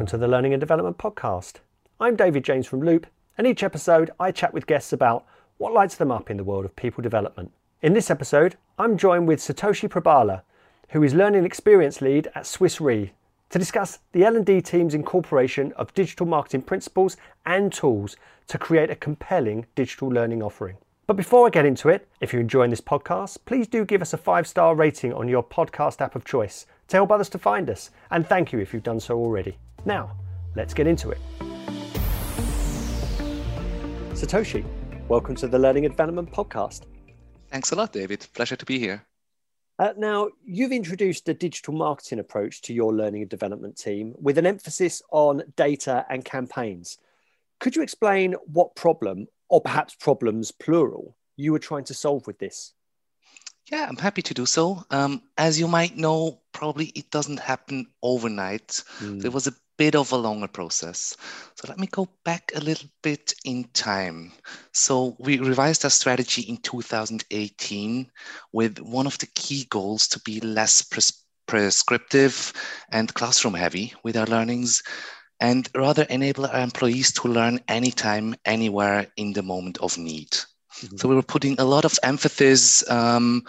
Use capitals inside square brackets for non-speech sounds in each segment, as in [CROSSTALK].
Welcome to the Learning and Development Podcast. I'm David James from Looop, and each episode I chat with guests about what lights them up in the world of people development. In this episode, I'm joined with Satoshi Probala, who is Learning Experience Lead at Swiss Re, to discuss the L&D team's incorporation of digital marketing principles and tools to create a compelling digital learning offering. But before I get into it, if you're enjoying this podcast, please do give us a five star rating on your podcast app of choice to help others to find us. And thank you if you've done so already. Now, let's get into it. Satoshi, welcome to the Learning and Development Podcast. Thanks a lot, David. Pleasure to be here. Uh, now, you've introduced a digital marketing approach to your learning and development team with an emphasis on data and campaigns. Could you explain what problem or perhaps problems plural, you were trying to solve with this? Yeah, I'm happy to do so. Um, as you might know, probably it doesn't happen overnight. Mm. There was a bit of a longer process. So let me go back a little bit in time. So we revised our strategy in 2018 with one of the key goals to be less pres- prescriptive and classroom heavy with our learnings and rather enable our employees to learn anytime, anywhere in the moment of need. Mm-hmm. So we were putting a lot of emphasis um,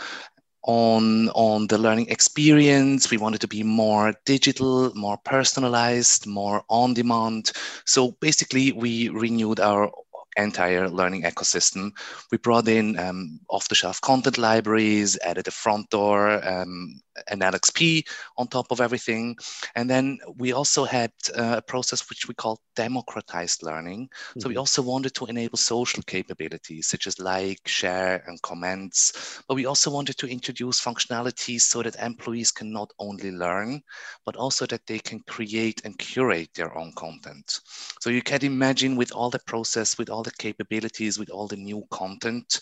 on on the learning experience we wanted to be more digital more personalized more on demand so basically we renewed our entire learning ecosystem. We brought in um, off-the-shelf content libraries, added a front door, um, an LXP on top of everything. And then we also had uh, a process which we call democratized learning. Mm-hmm. So we mm-hmm. also wanted to enable social capabilities such as like, share, and comments. But we also wanted to introduce functionalities so that employees can not only learn, but also that they can create and curate their own content. So you can imagine with all the process, with all the capabilities, with all the new content,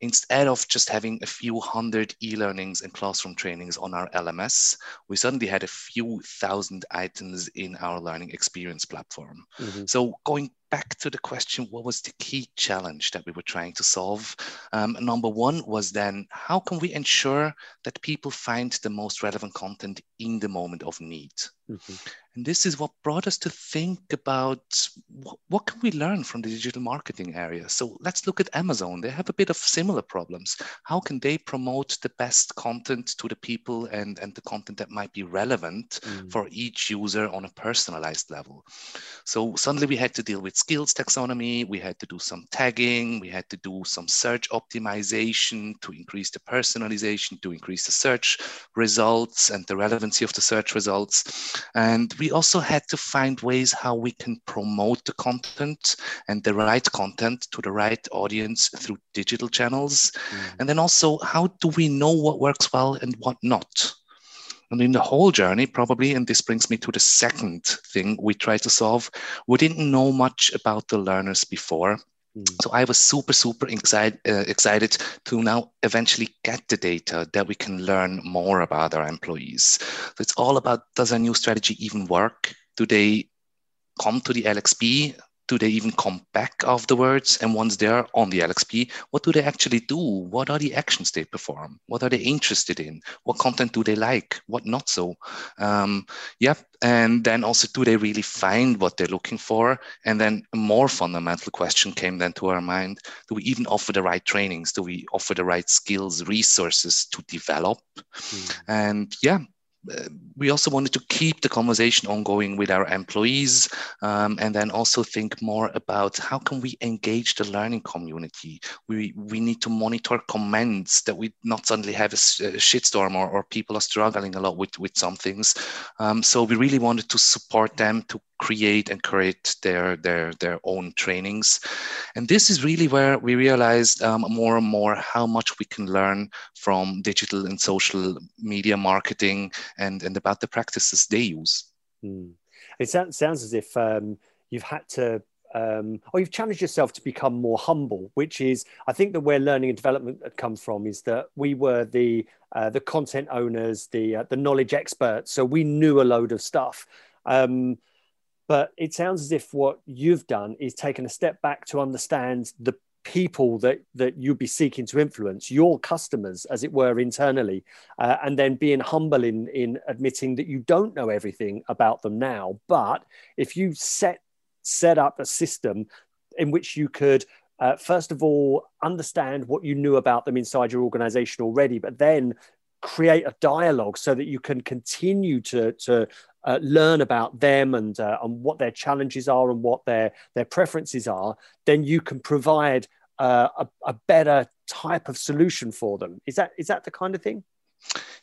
instead of just having a few hundred e-learnings and classroom trainings on our LMS, we suddenly had a few thousand items in our learning experience platform. Mm-hmm. So going back to the question, what was the key challenge that we were trying to solve? Um, number one was then, how can we ensure that people find the most relevant content in the moment of need? Mm-hmm. And this is what brought us to think about what, what, can we learn from the digital marketing area? So let's look at Amazon. They have a bit of similar problems. How can they promote the best content to the people and, and the content that might be relevant mm. for each user on a personalized level? So suddenly we had to deal with skills taxonomy, we had to do some tagging, we had to do some search optimization to increase the personalization, to increase the search results and the relevancy of the search results. And we also had to find ways how we can promote the content and the right content to the right audience through digital channels. Mm. And then also, how do we know what works well and what not? And in the whole journey, probably, and this brings me to the second thing we try to solve, we didn't know much about the learners before. So I was super, super excited, uh, excited to now eventually get the data that we can learn more about our employees. So it's all about does our new strategy even work? Do they come to the LXP do they even come back afterwards? And once they're on the LXP, what do they actually do? What are the actions they perform? What are they interested in? What content do they like? What not so? Um, yeah. And then also, do they really find what they're looking for? And then a more fundamental question came then to our mind do we even offer the right trainings? Do we offer the right skills, resources to develop? Mm. And yeah, we also wanted to keep the conversation ongoing with our employees um, and then also think more about how can we engage the learning community? We we need to monitor comments that we not suddenly have a, a shitstorm or, or people are struggling a lot with with some things. Um, so we really wanted to support them to create and create their their their own trainings and this is really where we realized um, more and more how much we can learn from digital and social media marketing and and about the practices they use mm. it sounds, sounds as if um, you've had to um, or you've challenged yourself to become more humble, which is, I think, that where learning and development comes from is that we were the uh, the content owners, the uh, the knowledge experts, so we knew a load of stuff. Um, but it sounds as if what you've done is taken a step back to understand the people that that you'd be seeking to influence your customers as it were internally uh, and then being humble in in admitting that you don't know everything about them now. But if you set set up a system in which you could uh, first of all understand what you knew about them inside your organization already but then create a dialogue so that you can continue to to uh, learn about them and uh, and what their challenges are and what their their preferences are, then you can provide uh, a, a better type of solution for them. Is that is that the kind of thing?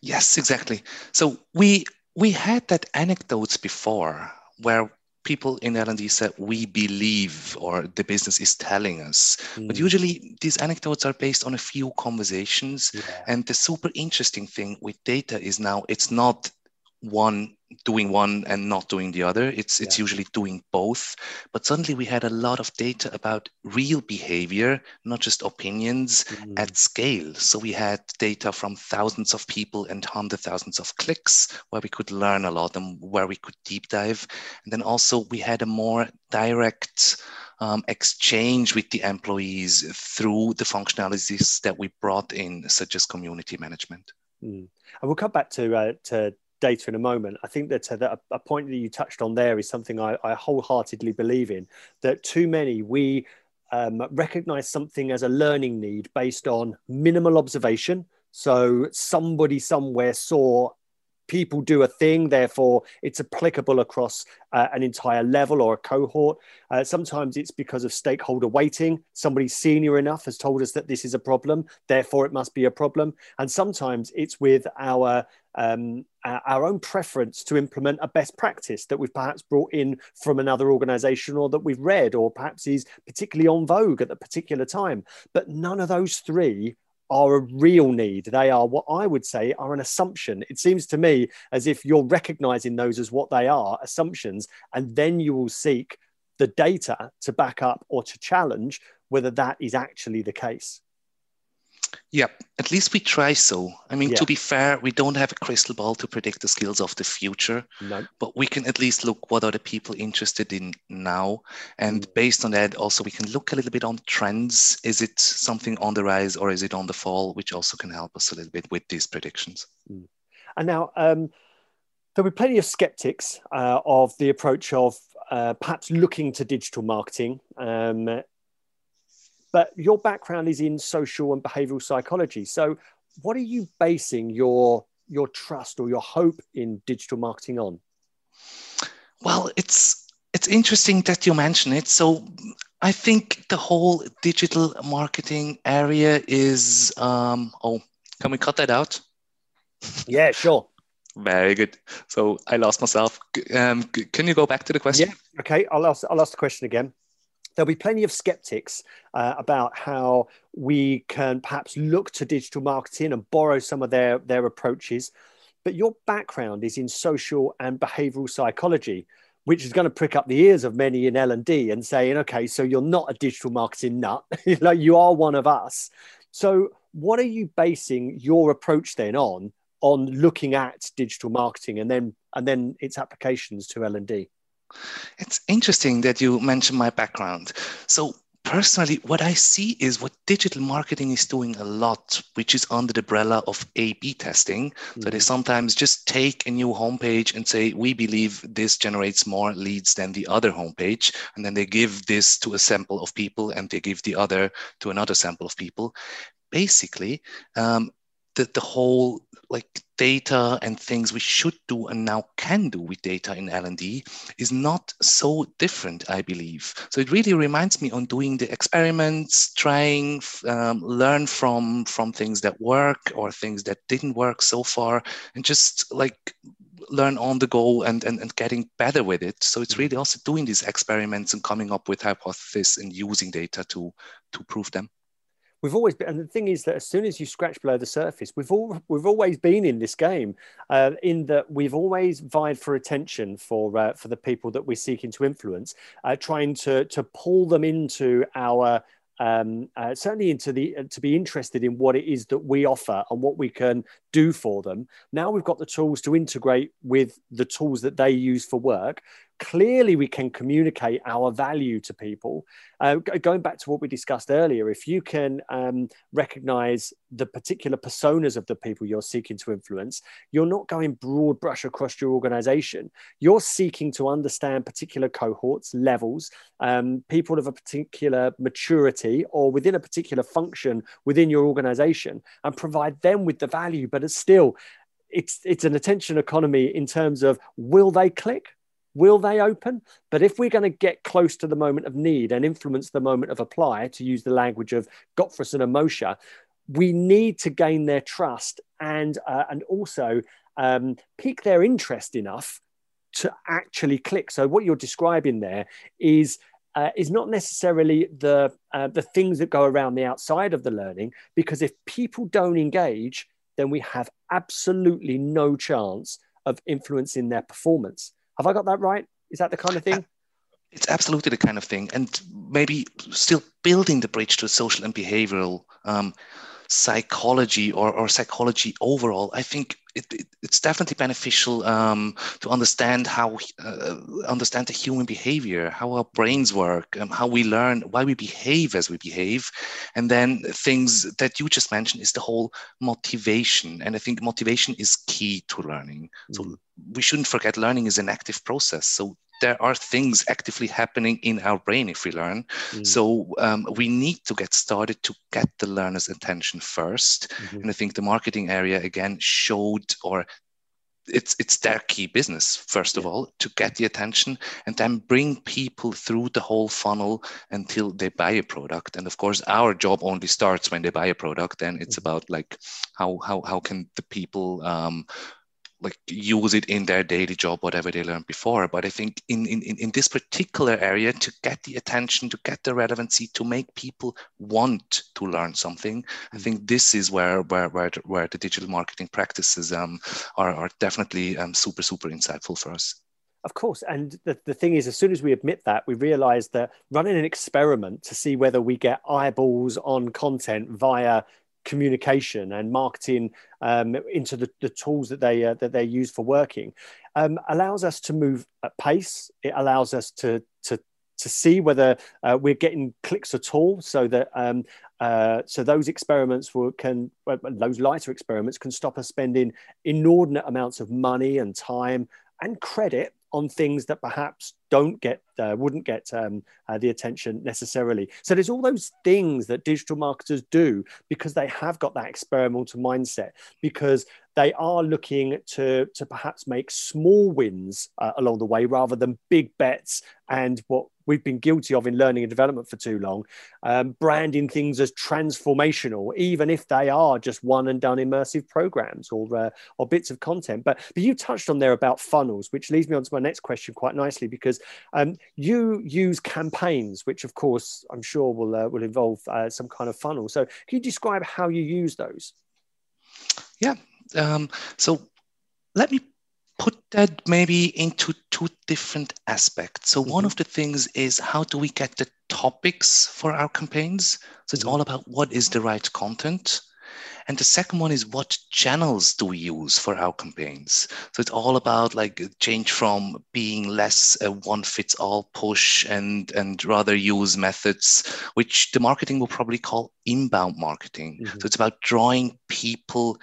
Yes, exactly. So we we had that anecdotes before where people in L&D said we believe or the business is telling us. Mm. But usually these anecdotes are based on a few conversations. Yeah. And the super interesting thing with data is now it's not one doing one and not doing the other. It's it's yeah. usually doing both. But suddenly we had a lot of data about real behavior, not just opinions mm. at scale. So we had data from thousands of people and hundred thousands of clicks where we could learn a lot and where we could deep dive. And then also we had a more direct um, exchange with the employees through the functionalities that we brought in, such as community management. Mm. And we'll come back to uh, to data in a moment. I think that, uh, that a, a, point that you touched on there is something I, I wholeheartedly believe in. That too many we um, recognize something as a learning need based on minimal observation. So somebody somewhere saw people do a thing, therefore it's applicable across uh, an entire level or a cohort. Uh, sometimes it's because of stakeholder weighting. Somebody senior enough has told us that this is a problem, therefore it must be a problem. And sometimes it's with our um, our own preference to implement a best practice that we've perhaps brought in from another organization or that we've read or perhaps is particularly on vogue at the particular time. But none of those three are a real need. They are what I would say are an assumption. It seems to me as if you're recognizing those as what they are assumptions, and then you will seek the data to back up or to challenge whether that is actually the case. Yeah, at least we try so. I mean, yeah. to be fair, we don't have a crystal ball to predict the skills of the future, no. but we can at least look what are the people interested in now. And mm. based on that, also, we can look a little bit on trends. Is it something on the rise or is it on the fall, which also can help us a little bit with these predictions. Mm. And now, um, there'll be plenty of skeptics uh, of the approach of uh, perhaps looking to digital marketing um, but your background is in social and behavioral psychology. So, what are you basing your your trust or your hope in digital marketing on? Well, it's it's interesting that you mention it. So, I think the whole digital marketing area is. Um, oh, can we cut that out? Yeah, sure. Very good. So I lost myself. Um, can you go back to the question? Yeah. Okay. I'll ask. I'll ask the question again there'll be plenty of skeptics uh, about how we can perhaps look to digital marketing and borrow some of their, their approaches. But your background is in social and behavioral psychology, which is going to prick up the ears of many in L&D and saying, okay, so you're not a digital marketing nut, [LAUGHS] like you are one of us. So what are you basing your approach then on, on looking at digital marketing and then, and then its applications to L&D? It's interesting that you mentioned my background. So personally, what I see is what digital marketing is doing a lot, which is under the umbrella of A B testing. Mm-hmm. So they mm-hmm. sometimes just take a new homepage and say, we believe this generates more leads than the other homepage. And then they give this to a sample of people and they give the other to another sample of people. Basically, um, the, the whole like data and things we should do and now can do with data in L&D is not so different, I believe. So it really reminds me on doing the experiments, trying, um, learn from from things that work or things that didn't work so far, and just like learn on the go and, and, and getting better with it. So it's really also doing these experiments and coming up with hypotheses and using data to to prove them we've always been, and the thing is that as soon as you scratch below the surface, we've all we've always been in this game, uh, in that we've always vied for attention for uh, for the people that we're seeking to influence, uh, trying to to pull them into our um, uh, certainly into the uh, to be interested in what it is that we offer and what we can do for them. Now we've got the tools to integrate with the tools that they use for work. Clearly we can communicate our value to people. Uh, going back to what we discussed earlier, if you can um, recognize the particular personas of the people you're seeking to influence, you're not going broad brush across your organization. You're seeking to understand particular cohorts, levels, um, people of a particular maturity or within a particular function within your organization and provide them with the value. But it's still, it's it's an attention economy in terms of will they click will they open but if we're going to get close to the moment of need and influence the moment of apply to use the language of Gottfredson and Mosher we need to gain their trust and uh, and also um, pique their interest enough to actually click so what you're describing there is uh, is not necessarily the uh, the things that go around the outside of the learning because if people don't engage then we have absolutely no chance of influencing their performance. Have I got that right? Is that the kind of thing? It's absolutely the kind of thing. And maybe still building the bridge to social and behavioral um, psychology or, or psychology overall, I think it, it, it's definitely beneficial um, to understand how uh, understand the human behavior, how our brains work, um, how we learn, why we behave as we behave, and then things that you just mentioned is the whole motivation. And I think motivation is key to learning. Mm. So we shouldn't forget learning is an active process. So there are things actively happening in our brain if we learn. Mm. So um, we need to get started to get the learner's attention 1st mm-hmm. And I think the marketing area again showed or it's it's their key business first of all to get the attention and then bring people through the whole funnel until they buy a product and of course our job only starts when they buy a product and it's mm-hmm. about like how how how can the people um, like use it in their daily job, whatever they learned before. But I think in, in, in this particular area, to get the attention, to get the relevancy, to make people want to learn something, I think this is where where where, where the digital marketing practices um, are, are definitely um, super, super insightful for us. Of course. And the, the thing is, as soon as we admit that, we realize that running an experiment to see whether we get eyeballs on content via communication and marketing um, into the, the, tools that they uh, that they use for working um, allows us to move at pace. It allows us to to to see whether uh, we're getting clicks at all, so that um, uh, so those experiments will, can those lighter experiments can stop us spending inordinate amounts of money and time and credit on things that perhaps don't get uh, wouldn't get um, uh, the attention necessarily so there's all those things that digital marketers do because they have got that experimental mindset because they are looking to to perhaps make small wins uh, along the way rather than big bets and what we've been guilty of in learning and development for too long, um, branding things as transformational, even if they are just one and done immersive programs or uh, or bits of content. But but you touched on there about funnels, which leads me on to my next question quite nicely because um, you use campaigns, which of course I'm sure will uh, will involve uh, some kind of funnel. So can you describe how you use those? Yeah. Um, so let me put that maybe into two different aspects. So, mm-hmm. one of the things is how do we get the topics for our campaigns? So, it's mm-hmm. all about what is the right content. And the second one is what channels do we use for our campaigns? So it's all about like change from being less a one fits all push and and rather use methods which the marketing will probably call inbound marketing. Mm-hmm. So it's about drawing people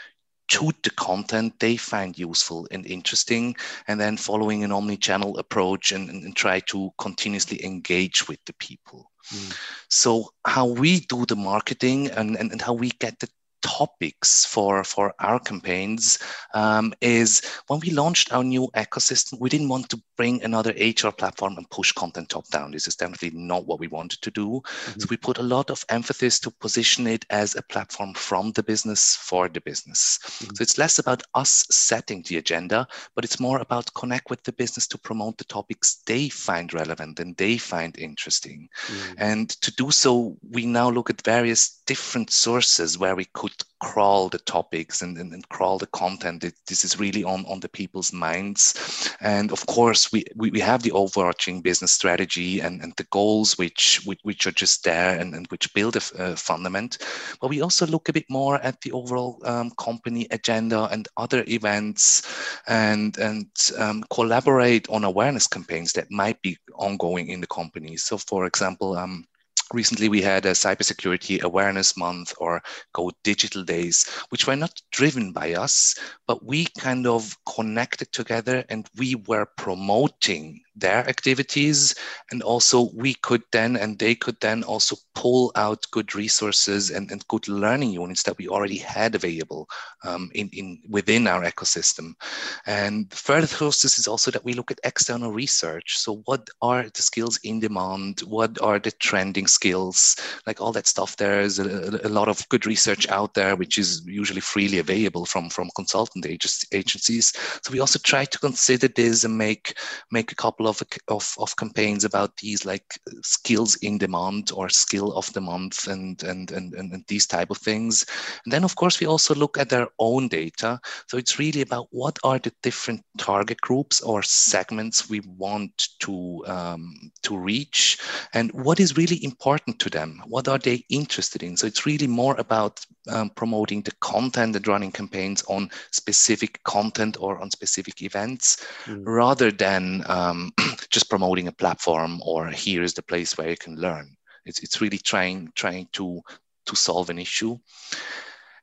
to the content they find useful and interesting, and then following an omni-channel approach and, and, and try to continuously engage with the people. Mm. So how we do the marketing and, and, and how we get the topics for for our campaigns um, is when we launched our new ecosystem we didn't want to bring another hr platform and push content top down this is definitely not what we wanted to do mm-hmm. so we put a lot of emphasis to position it as a platform from the business for the business mm-hmm. so it's less about us setting the agenda but it's more about connect with the business to promote the topics they find relevant and they find interesting mm-hmm. and to do so we now look at various different sources where we could crawl the topics and, and, and crawl the content. It, this is really on, on the people's minds. And of course, we, we, we have the overarching business strategy and, and the goals which, which, which are just there and, and which build a, fundament. But we also look a bit more at the overall um, company agenda and other events and, and um, collaborate on awareness campaigns that might be ongoing in the company. So, for example, um, recently we had a cybersecurity awareness month or go digital days which were not driven by us but we kind of connected together and we were promoting their activities and also we could then and they could then also pull out good resources and, and good learning units that we already had available um, in, in within our ecosystem. And further process is also that we look at external research. So what are the skills in demand? What are the trending skills? Like all that stuff there is a, a lot of good research out there which is usually freely available from from consultant agencies. So we also try to consider this and make make a couple couple of, of, of campaigns about these like skills in demand or skill of the month and, and, and, and, these type of things. And then of course we also look at their own data. So it's really about what are the different target groups or segments we want to, um, to reach and what is really important to them. What are they interested in? So it's really more about um, promoting the content and running campaigns on specific content or on specific events mm. rather than um, [CLEARS THROAT] just promoting a platform or here is the place where you can learn. It's, it's really trying trying to to solve an issue.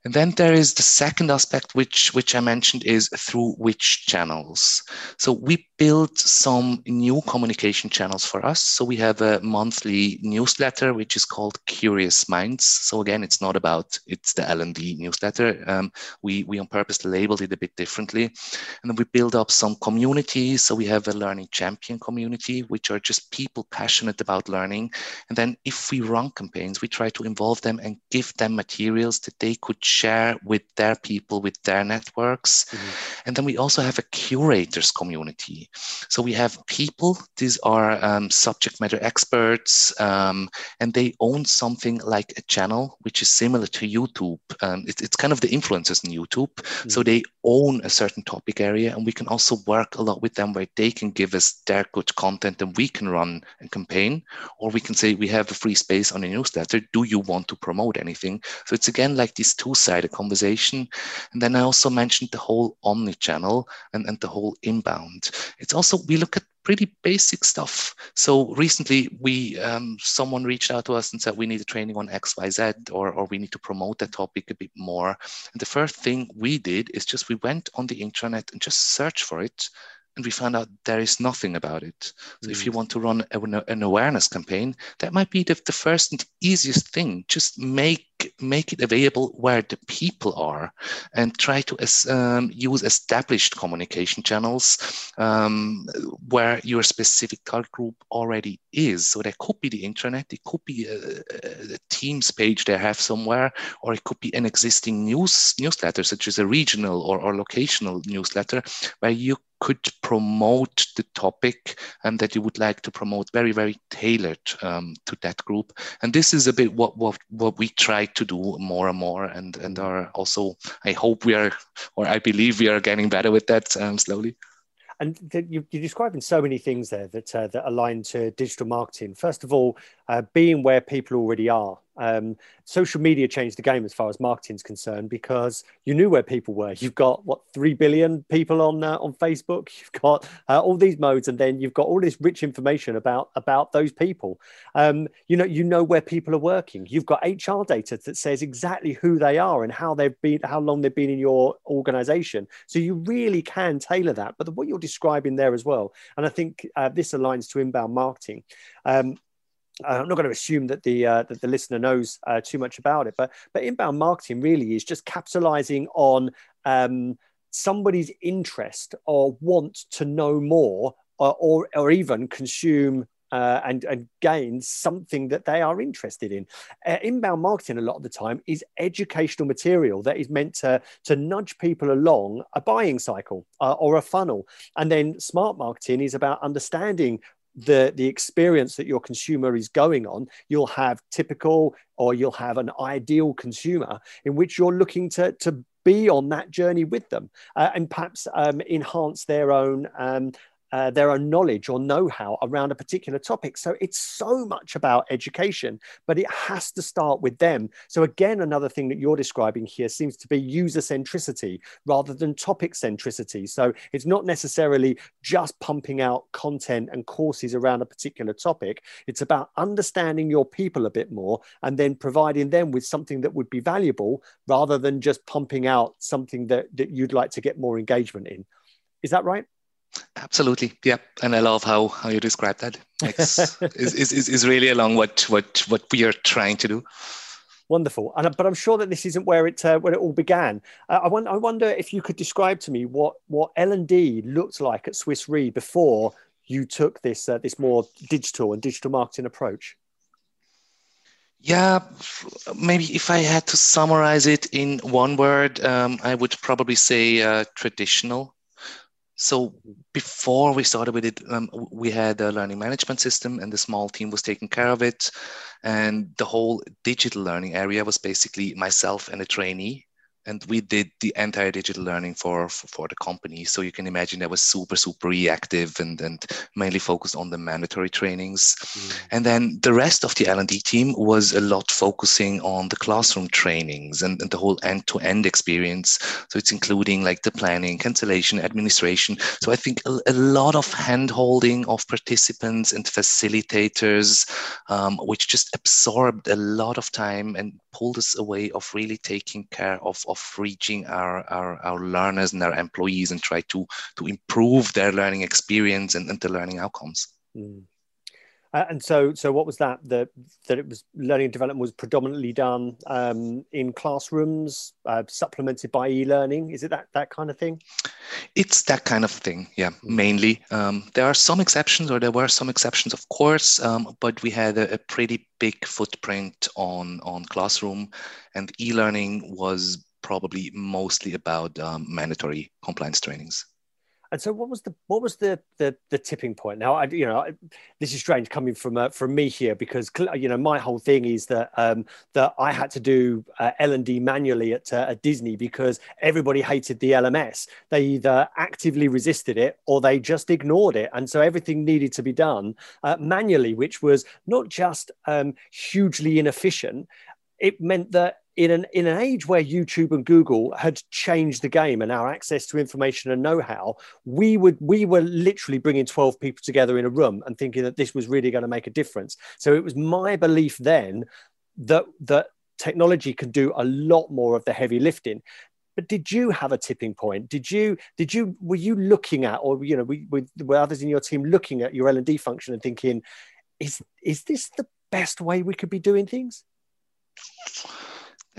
And then there is the second aspect, which, which I mentioned, is through which channels. So we built some new communication channels for us. So we have a monthly newsletter, which is called Curious Minds. So again, it's not about, it's the L&D newsletter. Um, we, we on purpose labeled it a bit differently. And then we build up some communities. So we have a learning champion community, which are just people passionate about learning. And then if we run campaigns, we try to involve them and give them materials that they could share with their people, with their networks. Mm-hmm. And then we also have a curators community. So we have people, these are um, subject matter experts, um, and they own something like a channel, which is similar to YouTube. Um, it, it's kind of the influencers in YouTube. Mm-hmm. So they own a certain topic area, and we can also work a lot with them where they can give us their good content and we can run a campaign, or we can say, we have a free space on a newsletter. Do you want to promote anything? So it's again like this two two-sided conversation. And then I also mentioned the whole omni-channel and, and the whole inbound. It's also, we look at pretty basic stuff. So recently, we um, someone reached out to us and said we need a training on X, Y, Z, or or we need to promote that topic a bit more. And the first thing we did is just we went on the intranet and just searched for it, and we found out there is nothing about it. So mm. if you mm. want to run a, an awareness campaign, that might be the, the first and easiest thing. Just make make it available where the people are and try to um, use established communication channels um, where your specific target group already is. So that could be the intranet, it could be a, a, Teams page they have somewhere, or it could be an existing news newsletter, such as a regional or, or locational newsletter, where you could promote the topic and that you would like to promote very, very tailored um, to that group. And this is a bit what, what, what we try to do more and more and, and are also, I hope we are, or I believe we are getting better with that um, slowly. And you, are describing so many things there that uh, that align to digital marketing. First of all, uh, being where people already are. Um, social media changed the game as far as marketing is concerned because you knew where people were. You've got what three billion people on uh, on Facebook. [LAUGHS] You've got uh, all these modes, and then you've got all this rich information about about those people. Um, you know, you know where people are working. You've got HR data that says exactly who they are and how they've been, how long they've been in your organization. So you really can tailor that. But what you're describing there as well, and I think uh, this aligns to inbound marketing. Um, I'm not going to assume that the uh, that the listener knows uh, too much about it, but but inbound marketing really is just capitalizing on um, somebody's interest or want to know more, or or, or even consume uh, and, and gain something that they are interested in. Uh, inbound marketing, a lot of the time, is educational material that is meant to, to nudge people along a buying cycle uh, or a funnel. And then smart marketing is about understanding the the experience that your consumer is going on you'll have typical or you'll have an ideal consumer in which you're looking to to be on that journey with them uh, and perhaps um, enhance their own um, uh, their own knowledge or know-how around a particular topic. So it's so much about education, but it has to start with them. So again, another thing that you're describing here seems to be user centricity rather than topic centricity. So it's not necessarily just pumping out content and courses around a particular topic. It's about understanding your people a bit more and then providing them with something that would be valuable rather than just pumping out something that, that you'd like to get more engagement in. Is that right? Absolutely, yeah, and I love how how you describe that. [LAUGHS] is, is, is is really along what what what we are trying to do. Wonderful, and but I'm sure that this isn't where it uh, where it all began. Uh, I, want, I wonder if you could describe to me what what L and D looked like at Swiss Re before you took this uh, this more digital and digital marketing approach. Yeah, maybe if I had to summarize it in one word, um, I would probably say uh, traditional so before we started with it, um, we had a learning management system, and the small team was taking care of it. And the whole digital learning area was basically myself and a trainee and we did the entire digital learning for, for, for the company. So you can imagine that was super super reactive and and mainly focused on the mandatory trainings. Mm. and then the rest of the l&d team was a lot focusing on the classroom trainings and, and the whole end-to-end experience. So it's including like the planning cancellation administration. So i think a, a lot of hand holding of participants and facilitators um, which just absorbed a lot of time and pulled us away of really taking care of, of reaching our, our, our learners and our employees and try to, to improve their learning experience and, and the learning outcomes. Mm. Uh, and so, so what was that? The, that it was learning and development was predominantly done um, in classrooms, uh, supplemented by e-learning. Is it that that kind of thing? It's that kind of thing. Yeah, mm-hmm. mainly. Um, there are some exceptions, or there were some exceptions, of course, um, but we had a, a, pretty big footprint on on classroom, and e-learning was probably mostly about um, mandatory compliance trainings. And so, what was the what was the the, the tipping point? Now, I you know I, this is strange coming from uh, from me here because you know my whole thing is that um, that I had to do uh, L and D manually at, uh, at Disney because everybody hated the LMS. They either actively resisted it or they just ignored it, and so everything needed to be done uh, manually, which was not just um, hugely inefficient. It meant that in an in an age where YouTube and Google had changed the game and our access to information and know-how, we would we were literally bringing 12 people together in a room and thinking that this was really going to make a difference. So it was my belief then that that technology can do a lot more of the heavy lifting. But did you have a tipping point? Did you did you were you looking at or you know were, were others in your team looking at your L and D function and thinking, is is this the best way we could be doing things?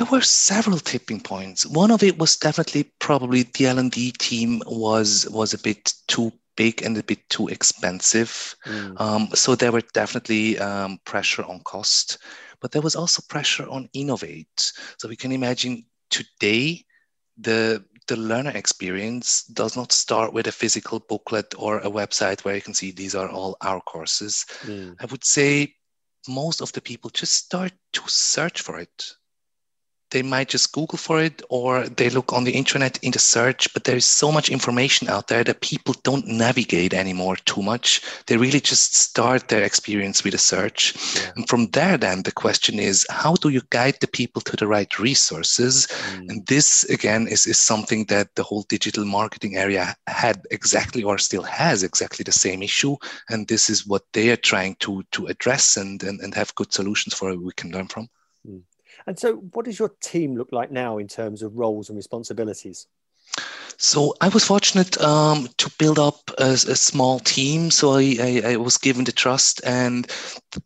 There were several tipping points. One of it was definitely probably the L&D team was was a bit too big and a bit too expensive. Mm. Um, so there were definitely um, pressure on cost, but there was also pressure on innovate. So we can imagine today the the learner experience does not start with a physical booklet or a website where you can see these are all our courses. Mm. I would say most of the people just start to search for it they might just Google for it or they look on the internet in the search, but there is so much information out there that people don't navigate anymore too much. They really just start their experience with a search. Yeah. And from there, then the question is how do you guide the people to the right resources? Mm. And this, again, is, is something that the whole digital marketing area had exactly or still has exactly the same issue. And this is what they are trying to, to address and, and, and have good solutions for we can learn from. Mm. And so, what does your team look like now in terms of roles and responsibilities? So I was fortunate um, to build up a, a small team. So I, I, I, was given the trust, and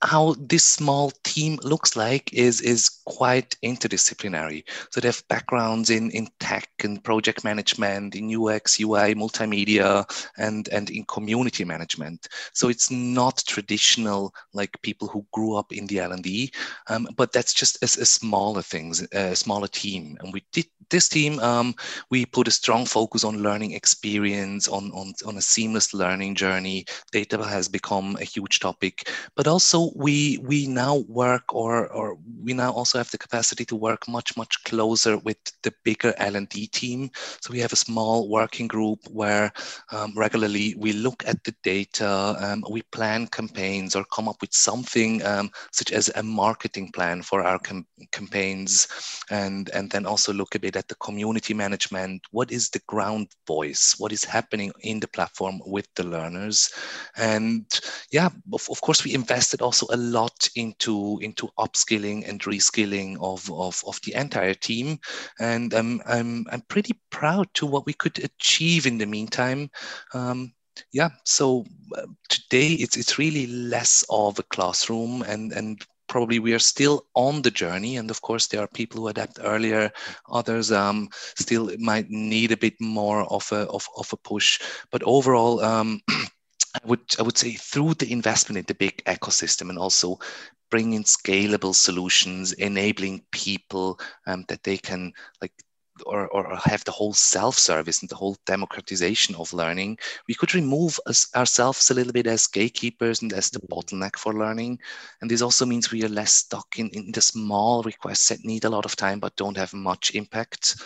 how this small team looks like is is quite interdisciplinary. So they have backgrounds in in tech and project management, in UX, UI, multimedia, and and in community management. So it's not traditional like people who grew up in the L and D, um, but that's just a, a smaller things, a smaller team. And we did this team, um, we put a strong focus on learning experience, on, on, on a seamless learning journey. Data has become a huge topic, but also we we now work or or we now also have the capacity to work much much closer with the bigger L&D team. So we have a small working group where um, regularly we look at the data, um, we plan campaigns or come up with something um, such as a marketing plan for our com- campaigns, and and then also look a bit at the community management. What is the ground voice? What is happening in the platform with the learners? And yeah, of, of course, we invested also a lot into, into upskilling and reskilling of, of, of the entire team. And I'm, I'm, I'm pretty proud to what we could achieve in the meantime. Um, yeah so uh, today it's it's really less of a classroom and and probably we are still on the journey and of course there are people who adapt earlier others um, still might need a bit more of a of, of a push. But overall um, [CLEARS THROAT] I would I would say through the investment in the big ecosystem and also bringing scalable solutions, enabling people um, that they can like or, or have the whole self-service and the whole democratization of learning, we could remove us, ourselves a little bit as gatekeepers and as the mm-hmm. bottleneck for learning. And this also means we are less stuck in, in the small requests that need a lot of time but don't have much impact.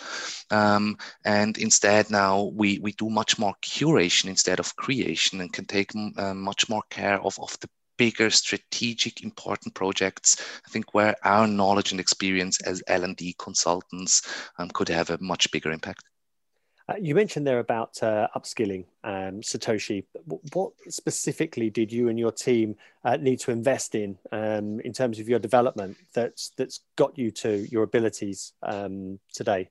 Um, and instead now we, we do much more curation instead of creation and can take uh, much more care of, of the bigger strategic important projects i think where our knowledge and experience as l&d consultants um, could have a much bigger impact. Uh, you mentioned there about uh, upskilling um, satoshi. What specifically did you and your team uh, need to invest in um, in terms of your development that's that's got you to your abilities um, today?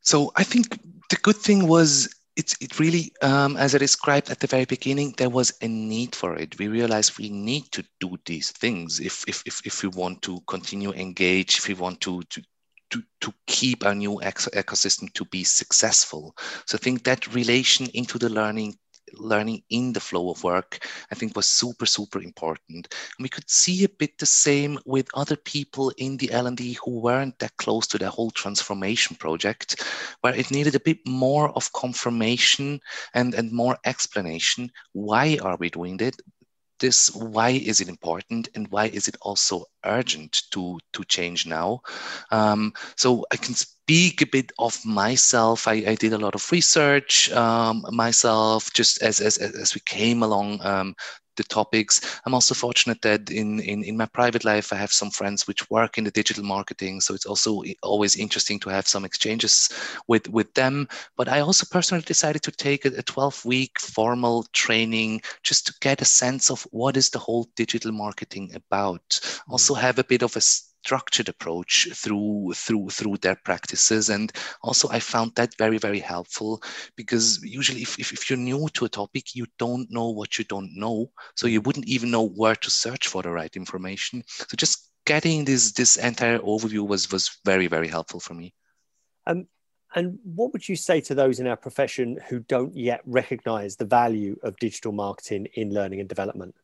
So i think the good thing was it's it really um, as i described at the very beginning there was a need for it we realized we need to do these things if if if, if we want to continue engage if we want to to to, to keep our new ecosystem to be successful. So I think that relation into the learning learning in the flow of work, I think was super, super important. And we could see a bit the same with other people in the L&D who weren't that close to the whole transformation project, where it needed a bit more of confirmation and, and more explanation. Why are we doing it? this why is it important and why is it also urgent to to change now um, so i can speak a bit of myself i, I did a lot of research um, myself just as, as as we came along um, the topics. I'm also fortunate that in, in, in my private life, I have some friends which work in the digital marketing. So it's also always interesting to have some exchanges with, with them. But I also personally decided to take a 12 week formal training just to get a sense of what is the whole digital marketing about. Mm-hmm. Also have a bit of a structured approach through through through their practices. And also i found that very very helpful because usually if, if, if, you're new to a topic you don't know what you don't know. So you wouldn't even know where to search for the right information. So just getting this this entire overview was was very very helpful for me. Um, and what would you say to those in our profession who don't yet recognize the value of digital marketing in learning and development?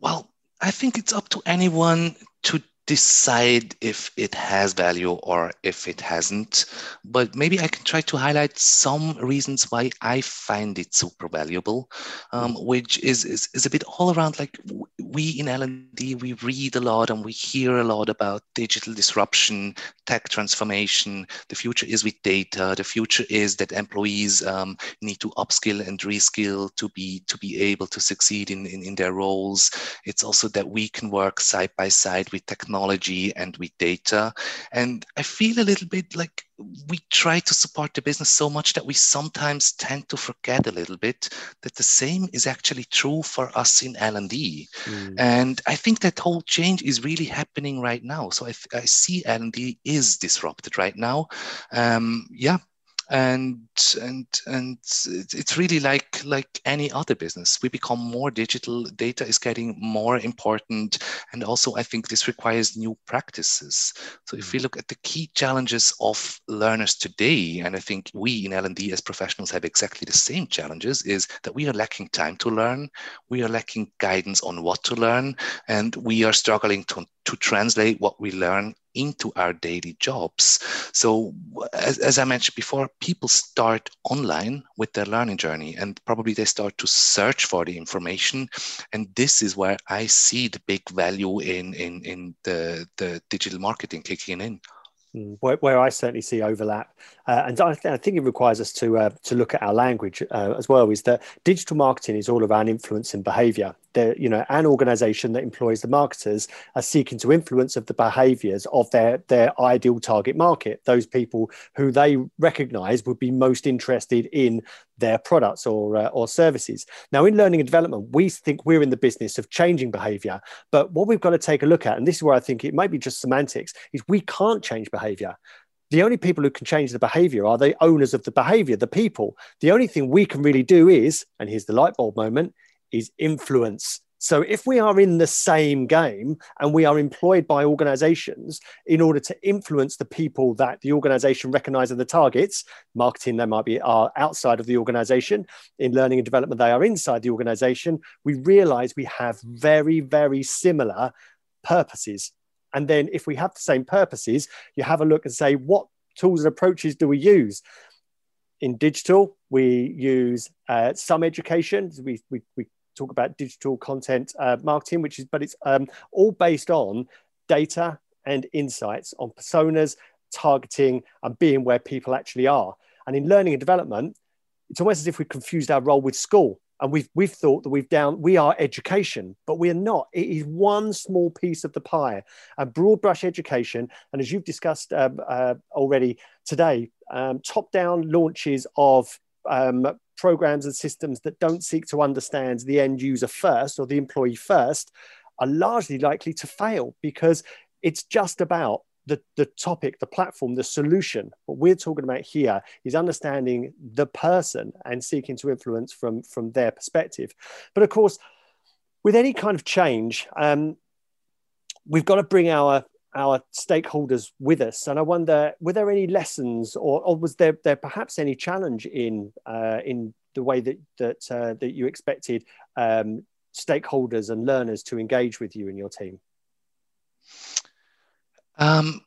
Well I think it's up to anyone to decide if it has value or if it hasn't. But maybe I can try to highlight some reasons why I find it super valuable, um, which is, is, is a bit all around like we in L&D, we read a lot and we hear a lot about digital disruption, tech transformation. The future is with data. The future is that employees um, need to upskill and reskill to be, to be able to succeed in, in, in their roles. It's also that we can work side by side with technology technology and with data. And I feel a little bit like we try to support the business so much that we sometimes tend to forget a little bit that the same is actually true for us in L&D. Mm. And I think that whole change is really happening right now. So I, I see L&D is disrupted right now. Um, yeah, and and and it's really like like any other business. We become more digital data is getting more important and also i think this requires new practices. So if we mm. look at the key challenges of learners today and i think we in l&d as professionals have exactly the same challenges is that we are lacking time to learn. We are lacking guidance on what to learn and we are struggling to, to translate what we learn into our daily jobs. So, as, as I mentioned before, people start online with their learning journey and probably they start to search for the information. And this is where I see the big value in, in, in the, the digital marketing kicking in. Mm, where, where, I certainly see overlap, uh, and I, th- I, think it requires us to uh, to look at our language uh, as well. Is that digital marketing is all around influence and behaviour. There, you know, an organisation that employs the marketers are seeking to influence of the behaviours of their their ideal target market. Those people who they recognise would be most interested in their products or uh, or services. Now, in learning and development, we think we're in the business of changing behaviour, but what we've got to take a look at, and this is where I think it might be just semantics, is we can't change behaviour. The only people who can change the behavior are the owners of the behavior, the people. The only thing we can really do is, and here's the light bulb moment, is influence so if we are in the same game and we are employed by organizations in order to influence the people that the organization recognizes the targets, marketing they might be are outside of the organization, in learning and development they are inside the organization, we realize we have very, very similar purposes. And then if we have the same purposes, you have a look and say, what tools and approaches do we use? In digital, we use uh, some education. We, we, we talk about digital content uh, marketing, which is, but it's um, all based on data and insights on personas, targeting, and being where people actually are. And in learning and development, it's almost as if we've confused our role with school. And we've, we've thought that we've down, we are education, but we are not. It is one small piece of the pie, a broad brush education. And as you've discussed um, uh, already today, um, top down launches of um, programs and systems that don't seek to understand the end user first or the employee first are largely likely to fail because it's just about the, the topic, the platform, the solution. What we're talking about here is understanding the person and seeking to influence from, from their perspective. But of course, with any kind of change, um, we've got to bring our our stakeholders with us. And I wonder, were there any lessons, or, or was there, there perhaps any challenge in uh, in the way that that uh, that you expected um, stakeholders and learners to engage with you and your team? Um,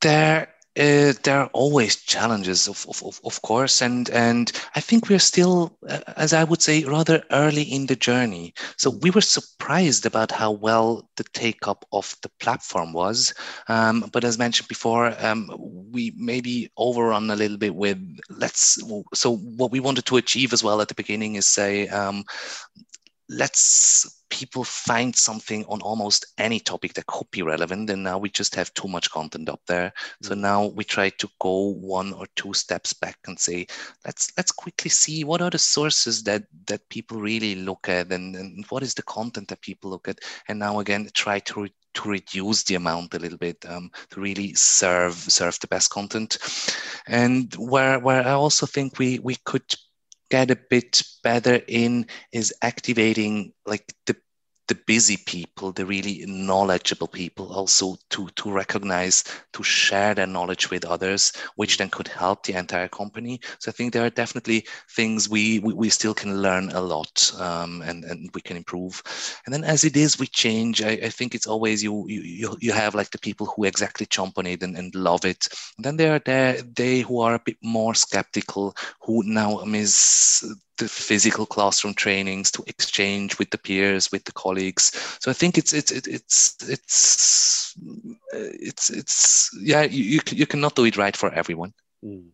there uh, there are always challenges, of, of, of course, and and I think we're still, uh, as I would say, rather early in the journey. So we were surprised about how well the take up of the platform was, um, but as mentioned before, um, we maybe overrun a little bit with let's. So what we wanted to achieve as well at the beginning is say, um, let's people find something on almost any topic that could be relevant and now we just have too much content up there mm-hmm. so mm. now we try to go one or two steps back and say let's let's quickly see what are the sources that that people really look at and, and what is the content that people look at and now again try to re- to reduce the amount a little bit um, to really serve serve the best content and where where i also think we we could get a bit better in is activating like the the busy people, the really knowledgeable people, also to to recognize, to share their knowledge with others, which then could help the entire company. So I think there are definitely things we we, we still can learn a lot, um, and and we can improve. And then as it is, we change. I, I think it's always you you you have like the people who exactly jump on it and, and love it. And then there are there they who are a bit more skeptical, who now miss the physical classroom trainings to exchange with the peers with the colleagues. So i think it's it's it's it's it's it's yeah you you cannot do it right for everyone. Mm.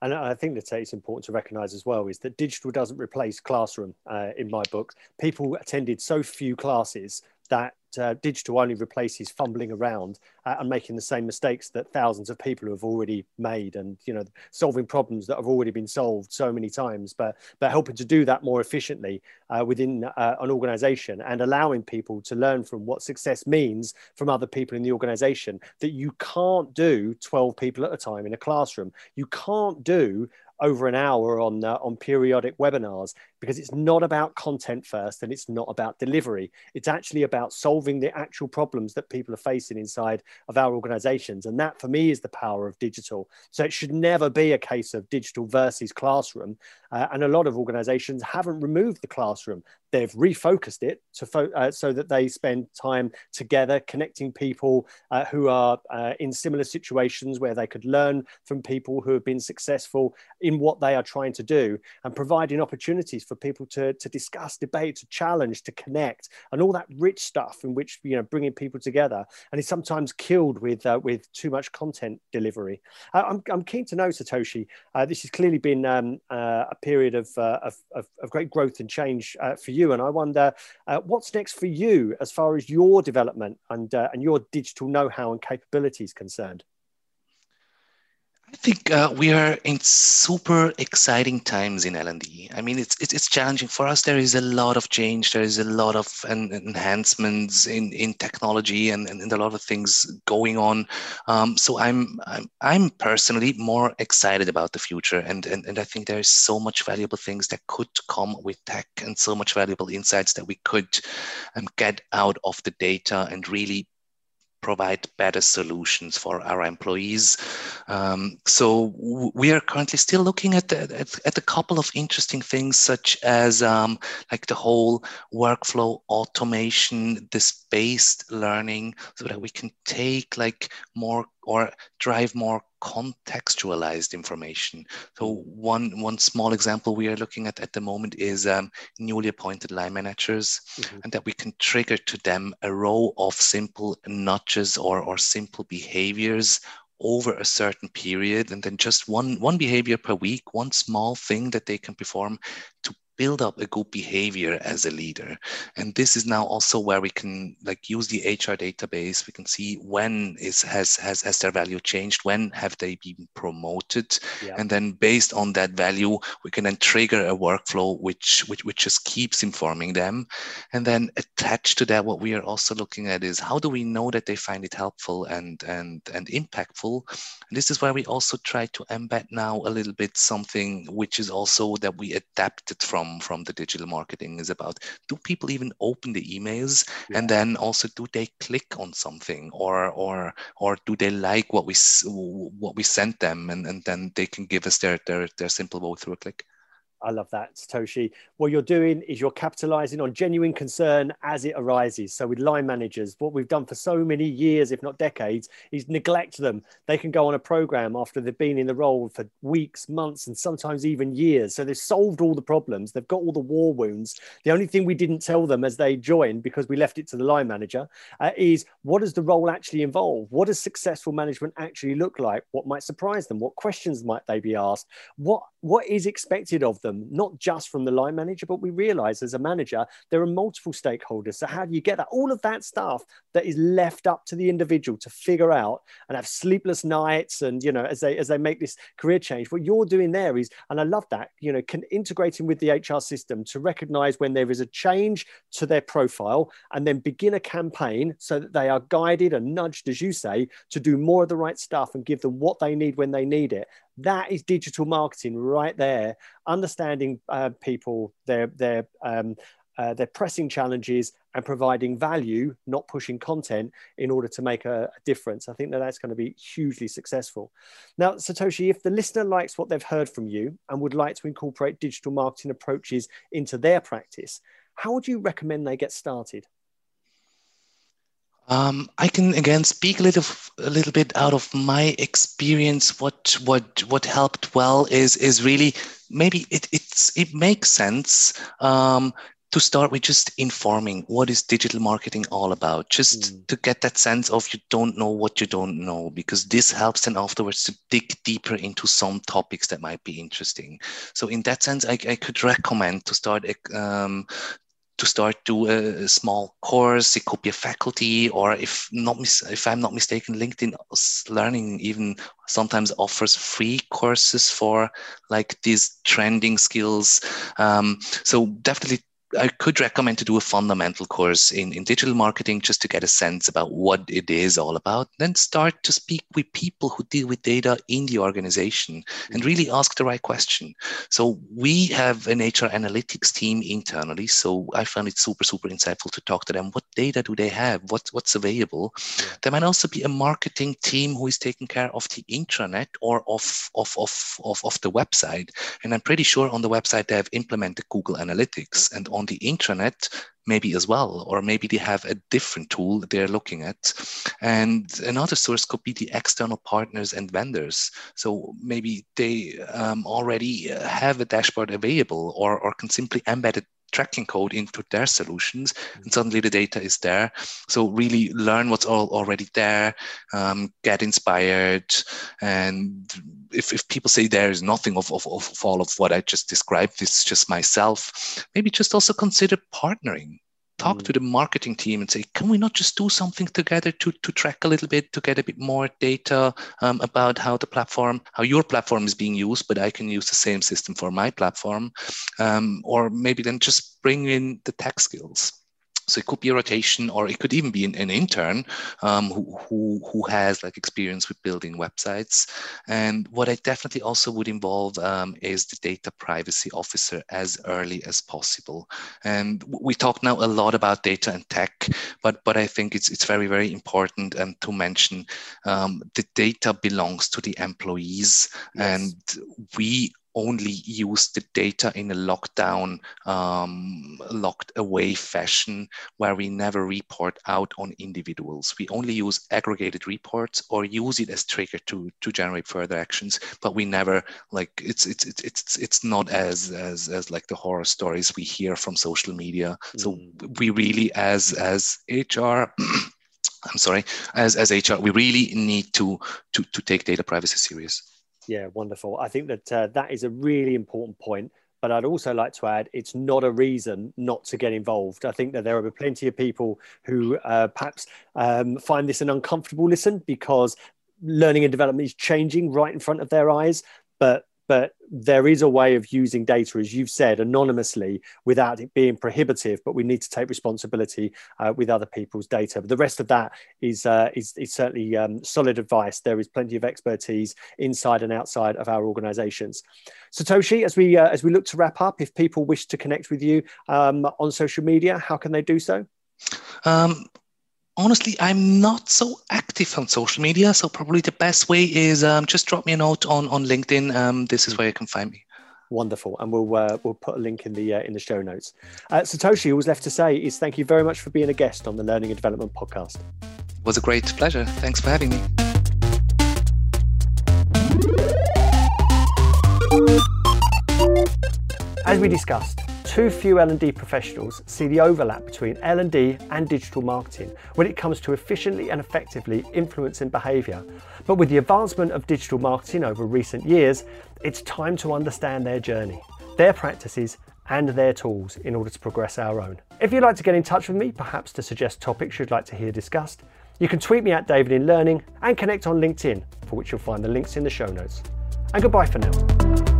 and i think that it's important to recognize as well is that digital doesn't replace classroom uh, in my book. People attended so few classes that uh, digital only replaces fumbling around uh, and making the same mistakes that thousands of people have already made and you know solving problems that have already been solved so many times but but helping to do that more efficiently uh, within uh, an organization and allowing people to learn from what success means from other people in the organization that you can't do 12 people at a time in a classroom. You can't do over an hour on uh, on periodic webinars because it's not about content first and it's not about delivery. It's actually about solving the actual problems that people are facing inside of our organizations. And that for me is the power of digital. So it should never be a case of digital versus classroom. Uh, and a lot of organizations haven't removed the classroom. They've refocused it to fo- uh, so that they spend time together connecting people uh, who are uh, in similar situations where they could learn from people who have been successful in what they are trying to do and providing opportunities for people to, to discuss, debate, to challenge, to connect, and all that rich stuff in which you know bringing people together. And it's sometimes killed with uh, with too much content delivery. Uh, I'm, I'm keen to know, Satoshi. Uh, this has clearly been um, uh, a period of, uh, of, of, of, great growth and change for you. And I wonder what's next for you as far as your development and and your digital know-how and capabilities concerned. I think uh, we are in super exciting times in L&D. I mean, it's, it's, it's challenging for us. There is a lot of change. There is a lot of enhancements in, in technology and, and, and a lot of things going on. Um, so I'm, I'm I'm personally more excited about the future, and, and and I think there is so much valuable things that could come with tech, and so much valuable insights that we could um, get out of the data and really provide better solutions for our employees. Um, so we are currently still looking at, at, at, a couple of interesting things, such as um, like the whole workflow automation, this based learning, so that we can take like more or drive more contextualized information. So one one small example we are looking at at the moment is um, newly appointed line managers, mm-hmm. and that we can trigger to them a row of simple nudges or or simple behaviors over a certain period and then just one one behavior per week one small thing that they can perform to build up a good behavior as a leader. And this is now also where we can like use the hr database. We can see when is has has has their value changed? When have they been promoted? Yeah. and then based on that value we can then trigger a workflow which, which which just keeps informing them. And then attached to that what we are also looking at is how do we know that they find it helpful and and and impactful? And this is where we also try to embed now a little bit something which is also that we adapted from from from the digital marketing is about do people even open the emails? Yeah. and then also do they click on something? Or or or do they like what we what we sent them? And, and then they can give us their their, their simple vote through a click I love that, Satoshi. What you're doing is you're capitalizing on genuine concern as it arises. So, with line managers, what we've done for so many years, if not decades, is neglect them. They can go on a program after they've been in the role for weeks, months, and sometimes even years. So, they've solved all the problems, they've got all the war wounds. The only thing we didn't tell them as they joined, because we left it to the line manager, uh, is what does the role actually involve? What does successful management actually look like? What might surprise them? What questions might they be asked? What what is expected of them, not just from the line manager, but we realize as a manager, there are multiple stakeholders. So, how do you get that? All of that stuff that is left up to the individual to figure out and have sleepless nights and, you know, as they, as they make this career change, what you're doing there is, and I love that, you know, can, integrating with the HR system to recognize when there is a change to their profile and then begin a campaign so that they are guided and nudged, as you say, to do more of the right stuff and give them what they need when they need it that is digital marketing right there understanding uh, people their their um, uh, their pressing challenges and providing value not pushing content in order to make a, a difference. I think that that's going to be hugely successful. Now satoshi if the listener likes what they've heard from you and would like to incorporate digital marketing approaches into their practice how would you recommend they get started um, I can again speak a little a little bit out of my experience. What what what helped well is is really maybe it it's it makes sense um, to start with just informing what is digital marketing all about just mm. to get that sense of you don't know what you don't know because this helps then afterwards to dig deeper into some topics that might be interesting so in that sense i, I could recommend to start um, to start do a, a, small course. It could be a faculty, or if not, if I'm not mistaken, LinkedIn Learning even sometimes offers free courses for like these trending skills. Um, so definitely I could recommend to do a fundamental course in, in digital marketing just to get a sense about what it is all about. Then start to speak with people who deal with data in the organization and really ask the right question. So we have an HR analytics team internally. So I found it super, super insightful to talk to them. What data do they have? What, what's available? There might also be a marketing team who is taking care of the intranet or of, of, of, of, of the website. And I'm pretty sure on the website they have implemented Google Analytics. And on the intranet, maybe as well, or maybe they have a different tool they're looking at. And another source could be the external partners and vendors. So maybe they um, already have a dashboard available or, or can simply embed it tracking code into their solutions and mm-hmm. suddenly the data is there. So really learn what's all already there um, get inspired and if, if people say there is nothing of, of, of all of what i just described it's just myself. Maybe just also consider partnering talk mm. to the marketing team and say, can we not just do something together to, to track a little bit, to get a bit more data um, about how the platform, how your platform is being used, but I can use the same system for my platform. Um, or maybe then just bring in the tech skills. So it could be a rotation, or it could even be an, an intern um, who, who, who has like experience with building websites. And what I definitely also would involve um, is the data privacy officer as early as possible. And we talk now a lot about data and tech, but but I think it's it's very very important um, to mention um, the data belongs to the employees, yes. and we only use the data in a lockdown, um, locked away fashion where we never report out on individuals. We only use aggregated reports or use it as trigger to to generate further actions, but we never like it's it's it's it's it's not as as as like the horror stories we hear from social media. Mm. So we really as as HR. [CLEARS THROAT] I'm sorry, as, as HR, we really need to, to, to take data privacy serious. Yeah, wonderful. I think that uh, that is a really important point. But I'd also like to add, it's not a reason not to get involved. I think that there are plenty of people who uh, perhaps um, find this an uncomfortable listen because learning and development is changing right in front of their eyes. But but there is a way of using data, as you've said, anonymously without it being prohibitive. But we need to take responsibility uh, with other people's data. But the rest of that is uh, is, is, certainly um, solid advice. There is plenty of expertise inside and outside of our organisations. Satoshi, as we uh, as we look to wrap up, if people wish to connect with you um, on social media, how can they do so? Um, honestly, I'm not so active on social media. So probably the best way is um, just drop me a note on on LinkedIn. Um, this is where you can find me. Wonderful, and we'll uh, we'll put a link in the uh, in the show notes. Uh, Satoshi, all was left to say is thank you very much for being a guest on the Learning and Development podcast. It was a great pleasure. Thanks for having me. As we discussed, too few L&D professionals see the overlap between L&D and digital marketing when it comes to efficiently and effectively influencing behaviour. But with the advancement of digital marketing over recent years, it's time to understand their journey, their practices and their tools in order to progress our own. If you'd like to get in touch with me, perhaps to suggest topics you'd like to hear discussed, you can tweet me at David in Learning and connect on LinkedIn, for which you'll find the links in the show notes. And goodbye for now.